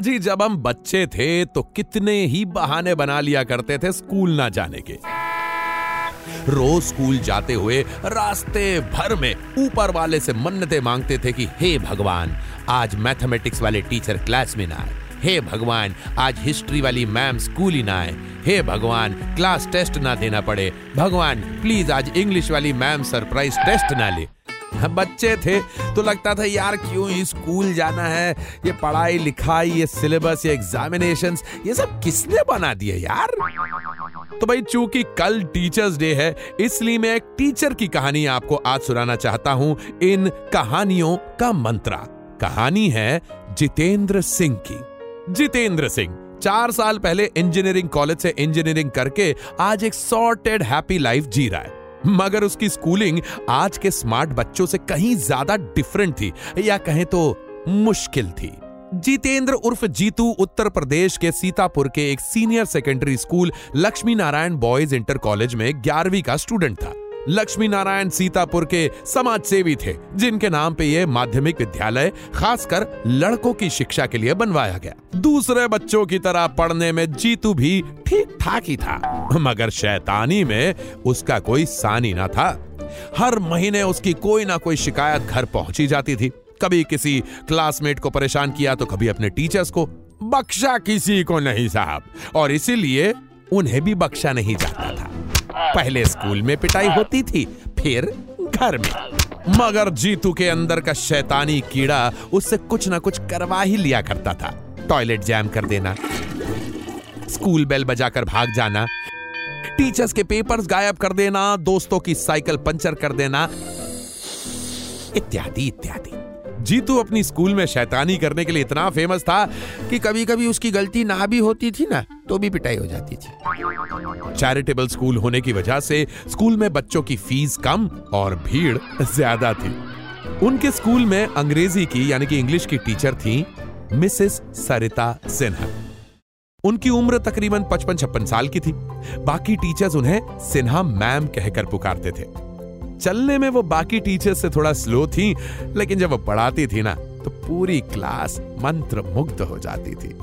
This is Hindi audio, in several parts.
जी, जब हम बच्चे थे तो कितने ही बहाने बना लिया करते थे स्कूल ना जाने के। रोज स्कूल जाते हुए रास्ते भर में ऊपर वाले से मन्नतें मांगते थे कि, हे भगवान, आज मैथमेटिक्स वाले टीचर क्लास में ना आए। हे भगवान, आज हिस्ट्री वाली मैम स्कूल ही ना आए। हे भगवान, क्लास टेस्ट ना देना पड़े। भगवान, प्लीज़ आज इंग्लिश वाली मैम सरप्राइज़ टेस्ट ना ले। बच्चे थे तो लगता था, यार, क्यों स्कूल जाना है? ये पढ़ाई, लिखाई, ये सिलेबस, ये एग्जामिनेशंस ये सब किसने बना दिए यार? तो भाई, चूँकि कल टीचर्स डे है, इसलिए मैं एक टीचर की कहानी आपको आज सुनाना चाहता हूँ इन कहानियों का मंत्रा। कहानी है जितेंद्र सिंह की। जितेंद्र सिंह, चार साल पहले इंजीनियरिंग कॉलेज से इंजीनियरिंग करके आज एक सॉर्टेड हैप्पी लाइफ जी रहा है। मगर उसकी स्कूलिंग आज के स्मार्ट बच्चों से कहीं ज़्यादा डिफरेंट थी, या कहें तो मुश्किल थी। जीतेंद्र उर्फ़ जीतू उत्तर प्रदेश के सीतापुर के एक senior secondary school Lakshmi Narayan boys inter college में ग्यारहवीं का स्टूडेंट था। लक्ष्मी नारायण सीतापुर के समाज सेवी थे, जिनके नाम पे यह माध्यमिक विद्यालय, खासकर लड़कों की शिक्षा के लिए बनवाया गया। दूसरे बच्चों की तरह पढ़ने में जीतू भी ठीक ठाक ही था, मगर शैतानी में उसका कोई सानी ना था। हर महीने उसकी कोई ना कोई शिकायत घर पहुँची जाती थी। कभी किसी क्लासमेट को परेशान किया तो कभी अपने टीचर्स को, बख्शा किसी को नहीं साहब, और इसीलिए उन्हें भी बख्शा नहीं जाता था। पहले स्कूल में पिटाई होती थी, फिर घर में। मगर जीतू के अंदर का शैतानी कीड़ा उससे कुछ ना कुछ करवा ही लिया करता था। टॉयलेट जैम कर देना, स्कूल बेल बजाकर भाग जाना, टीचर्स के पेपर्स गायब कर देना, दोस्तों की साइकिल पंचर कर देना, इत्यादि इत्यादि। जीतू अपनी स्कूल में शैतानी करने के लिए इतना फ़ेमस था कि कभी कभी उसकी गलती ना भी होती थी ना तो भी पिटाई हो जाती थी। चैरिटेबल स्कूल होने की वजह से स्कूल में बच्चों की फ़ीस कम और भीड़ ज़्यादा थी। उनके स्कूल में अंग्रेज़ी की, यानी कि इंग्लिश की टीचर थी मिसेस सरिता सिन्हा उनकी उम्र तकरीबन पचपन छप्पन साल की थी। बाकी टीचर्स उन्हें सिन्हा मैम कहकर पुकारते थे। चलने में वो बाकी टीचर से थोड़ा स्लो थी, लेकिन जब वो पढ़ाती थी ना तो पूरी क्लास मंत्र मुग्ध हो जाती थी।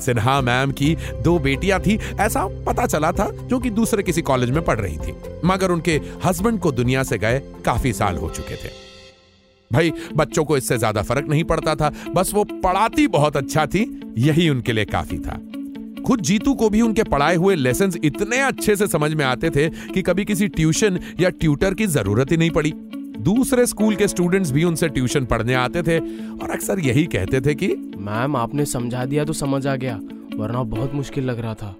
सिन्हा मैम की दो बेटियाँ थी, ऐसा पता चला था जो कि दूसरे किसी कॉलेज में पढ़ रही थी, मगर उनके हस्बैंड को दुनिया से गए काफ़ी साल हो चुके थे। भाई, बच्चों को इससे ज़्यादा फ़र्क नहीं पड़ता था, बस वो पढ़ाती बहुत अच्छा थी, यही उनके लिए काफ़ी था। खुद जीतू को भी उनके पढ़ाए हुए लेसन इतने अच्छे से समझ में आते थे कि कभी किसी ट्यूशन या ट्यूटर की ज़रूरत ही नहीं पड़ी। दूसरे स्कूल के स्टूडेंट्स भी उनसे ट्यूशन पढ़ने आते थे और अक्सर यही कहते थे कि मैम आपने समझा दिया तो समझ आ गया, वरना बहुत मुश्किल लग रहा था।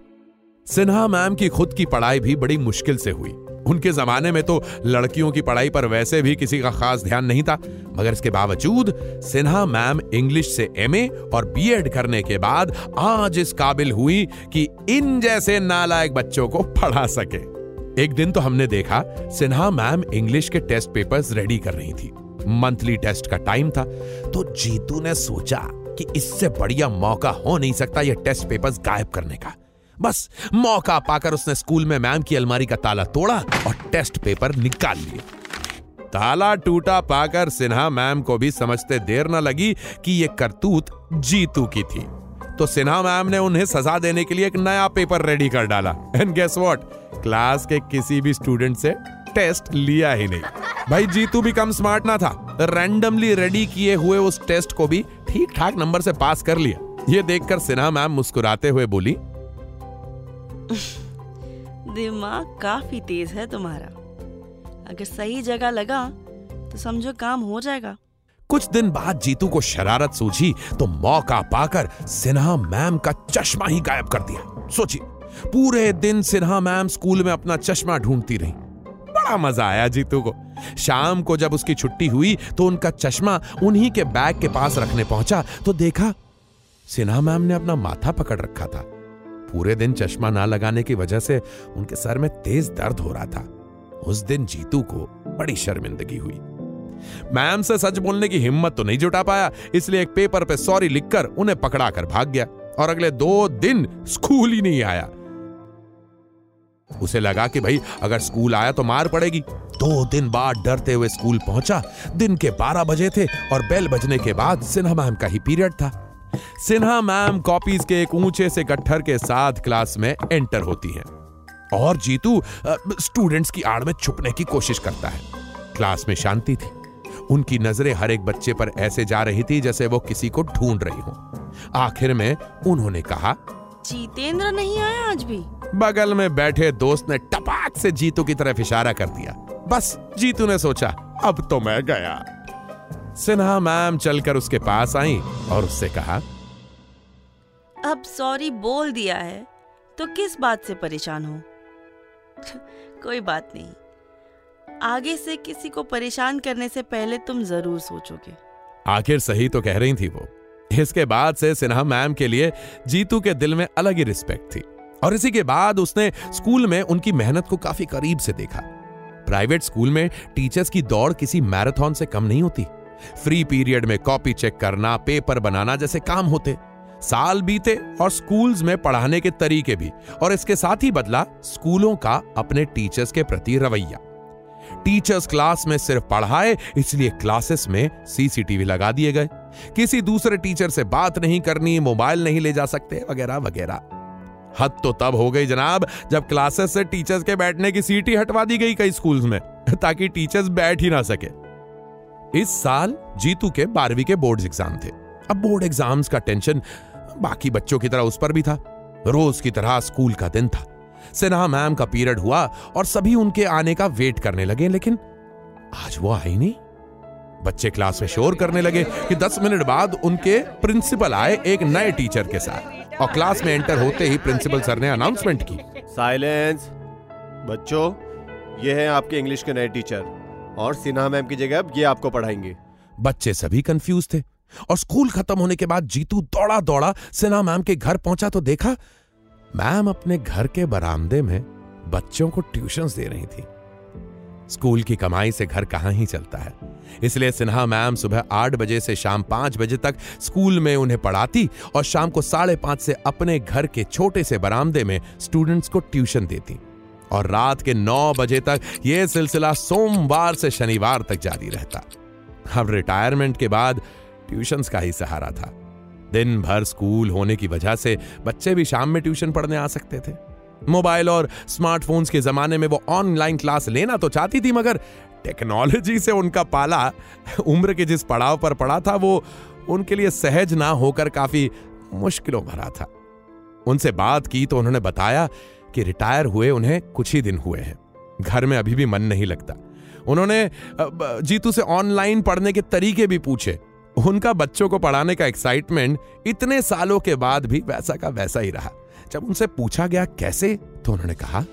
सिन्हा मैम की खुद की पढ़ाई भी बड़ी मुश्किल से हुई। उनके जमाने में तो लड़कियों की पढ़ाई पर वैसे भी किसी का खास ध्यान नहीं था, मगर इसके बावजूद सिन्हा मैम इंग्लिश से एमए और बीएड करने के बाद आज इस काबिल हुई कि इन जैसे नालायक बच्चों को पढ़ा सके। एक दिन तो हमने देखा सिन्हा मैम इंग्लिश के टेस्ट पेपर्स रेडी कर रही थी। मंथली टेस्ट का टाइम था तो जीतू ने सोचा कि इससे बढ़िया मौका हो नहीं सकता यह टेस्ट पेपर्स गायब करने का। बस, मौका पाकर उसने स्कूल में मैम की अलमारी का ताला तोड़ा और टेस्ट पेपर निकाल लिए। ताला टूटा पाकर सिन्हा मैम को भी समझते देर न लगी कि यह करतूत जीतू की थी। तो सिन्हा मैम ने उन्हें सजा देने के लिए एक नया पेपर रेडी कर डाला। एंड गेस व्हाट क्लास के किसी भी स्टूडेंट से टेस्ट लिया ही नहीं। भाई, जीतू भी कम स्मार्ट ना था। रैंडमली रेडी किए हुए उस टेस्ट को भी ठीक ठाक नंबर से पास कर लिया। ये देखकर सिन्हा मैम मुस्कुराते हुए बोली दिमाग काफ़ी तेज है तुम्हारा। अगर सही जगह लगा तो समझो काम हो जाएगा। कुछ दिन बाद जीतू को शरारत सूझी तो मौका पाकर सिन्हा मैम का चश्मा ही गायब कर दिया। सोचिए, पूरे दिन सिन्हा मैम स्कूल में अपना चश्मा ढूंढती रही। बड़ा मज़ा आया जीतू को। शाम को जब उसकी छुट्टी हुई तो उनका चश्मा उन्हीं के बैग के पास रखने पहुँचा तो देखा सिन्हा मैम ने अपना माथा पकड़ रखा था। पूरे दिन चश्मा ना लगाने की वजह से उनके सर में तेज दर्द हो रहा था। उस दिन जीतू को बड़ी शर्मिंदगी हुई। मैम से सच बोलने की हिम्मत तो नहीं जुटा पाया, इसलिए एक पेपर पे सॉरी लिखकर उन्हें पकड़ा कर भाग गया और अगले दो दिन स्कूल ही नहीं आया। उसे लगा कि भाई, अगर स्कूल आया तो मार पड़ेगी। दो दिन बाद डरते हुए स्कूल पहुँचा। दिन के 12 बजे थे और बेल बजने के बाद सिन्हा मैम का ही पीरियड था। सिन्हा मैम कॉपीज के एक ऊँचे से गट्ठर के साथ क्लास में एंटर होती हैं। और जीतू स्टूडेंट्स की आड़ में छुपने की कोशिश करता है। क्लास में शांति थी। उनकी नज़रें हर एक बच्चे पर ऐसे जा रही थी जैसे वो किसी को ढूंढ रही हो। आखिर में उन्होंने कहा जीतेंद्र नहीं आया आज भी? बगल में बैठे दोस्त ने टपाक से जीतू की तरफ़ इशारा कर दिया। बस जीतू ने सोचा अब तो मैं गया। सिन्हा मैम चलकर उसके पास आई और उससे कहा अब सॉरी बोल दिया है तो किस बात से परेशान हो? कोई बात नहीं। आगे से किसी को परेशान करने से पहले तुम ज़रूर सोचोगे। आखिर सही तो कह रही थी वो। इसके बाद से सिन्हा मैम के लिए जीतू के दिल में अलग ही रिस्पेक्ट थी। और इसी के बाद उसने स्कूल में उनकी मेहनत को काफ़ी करीब से देखा। प्राइवेट स्कूल में टीचर्स की दौड़ किसी मैराथन से कम नहीं होती। फ्री पीरियड में कॉपी चेक करना पेपर बनाना जैसे काम होते। साल बीते और स्कूल्स में पढ़ाने के तरीके भी, और इसके साथ ही बदला स्कूलों का अपने टीचर्स के प्रति रवैया। टीचर्स क्लास में सिर्फ़ पढ़ाए, इसलिए क्लासेस में सीसीटीवी लगा दिए गए। किसी दूसरे टीचर से बात नहीं करनी मोबाइल नहीं ले जा सकते, वगैरह वगैरह। हद तो तब हो गई जनाब, जब क्लासेस से टीचर्स के बैठने की सीट ही हटवा दी गई कई स्कूल्स में, ताकि टीचर्स बैठ ही ना सके। इस साल जीतू के बारहवीं के बोर्ड एग्ज़ाम थे। अब बोर्ड एग्ज़ाम्स का टेंशन बाकी बच्चों की तरह उस पर भी था। रोज की तरह स्कूल का दिन था। सिन्हा मैम का पीरियड हुआ और सभी उनके आने का वेट करने लगे, लेकिन आज वो आई नहीं। बच्चे क्लास में शोर करने लगे कि 10 मिनट बाद उनके प्रिंसिपल आए एक नए टीचर के साथ और क्लास में एंटर होते ही प्रिंसिपल सर ने अनाउंसमेंट की। साइलेंस। बच्चों, ये हैं आपके इंग्लिश के नए टीचर। और सिन्हा मैम की जगह अब ये आपको पढ़ाएँगे। बच्चे सभी कंफ्यूज थे। और स्कूल खत्म होने के बाद जीतू दौड़ा दौड़ा, सिन्हा मैम के घर पहुँचा तो देखा, मैम अपने घर के बरामदे में बच्चों को ट्यूशंस दे रही थी। स्कूल की कमाई से घर कहाँ ही चलता है। इसलिए सिन्हा मैम सुबह आठ बजे से शाम पाँच बजे तक स्कूल में उन्हें पढ़ाती और शाम को साढ़े पाँच से अपने घर के छोटे से बरामदे में स्टूडेंट्स को ट्यूशन देती। और रात के नौ बजे तक यह सिलसिला सोमवार से शनिवार तक जारी रहता। अब रिटायरमेंट के बाद ट्यूशंस का ही सहारा था। दिन भर स्कूल होने की वजह से बच्चे भी शाम में ट्यूशन पढ़ने आ सकते थे। मोबाइल और स्मार्टफोन्स के जमाने में वो ऑनलाइन क्लास लेना तो चाहती थी, मगर टेक्नोलॉजी से उनका पाला उम्र के जिस पड़ाव पर पड़ा था, वो उनके लिए सहज ना होकर काफ़ी मुश्किलों भरा था। उनसे बात की तो उन्होंने बताया कि रिटायर हुए उन्हें कुछ ही दिन हुए हैं। घर में अभी भी मन नहीं लगता। उन्होंने जीतू से ऑनलाइन पढ़ने के तरीके भी पूछे। उनका बच्चों को पढ़ाने का एक्साइटमेंट इतने सालों के बाद भी वैसा का वैसा ही रहा। जब उनसे पूछा गया, कैसे? तो उन्होंने कहा,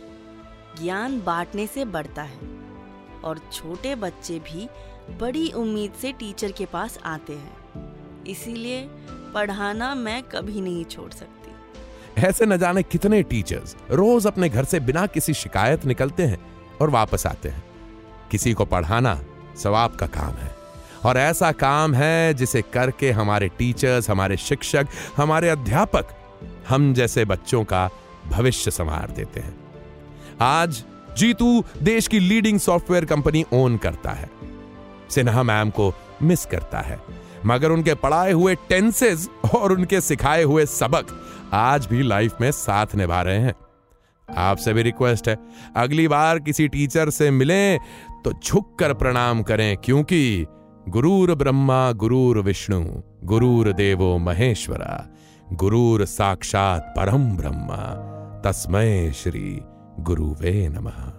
ज्ञान बांटने से बढ़ता है और छोटे बच्चे भी बड़ी उम्मीद से टीचर के पास आते हैं। इसीलिए पढ़ाना मैं कभी नहीं छोड़ सकती। ऐसे न जाने कितने टीचर्स रोज अपने घर से बिना किसी शिकायत निकलते हैं और वापस आते हैं। किसी को पढ़ाना सवाब का काम है। और ऐसा काम है जिसे करके हमारे टीचर्स हमारे शिक्षक, हमारे अध्यापक हम जैसे बच्चों का भविष्य संवार देते हैं। आज जीतू देश की लीडिंग सॉफ्टवेयर कंपनी ओन करता है। सिन्हा मैम को मिस करता है। मगर उनके पढ़ाए हुए टेंसेज और उनके सिखाए हुए सबक आज भी लाइफ में साथ निभा रहे हैं। आपसे भी रिक्वेस्ट है, अगली बार किसी टीचर से मिलें तो झुक कर प्रणाम करें, क्योंकि गुरूर ब्रह्मा, गुरूर विष्णु, गुरूर देवो महेश्वरा, गुरूर साक्षात परम ब्रह्मा तस्मय श्री गुरुवे नमः।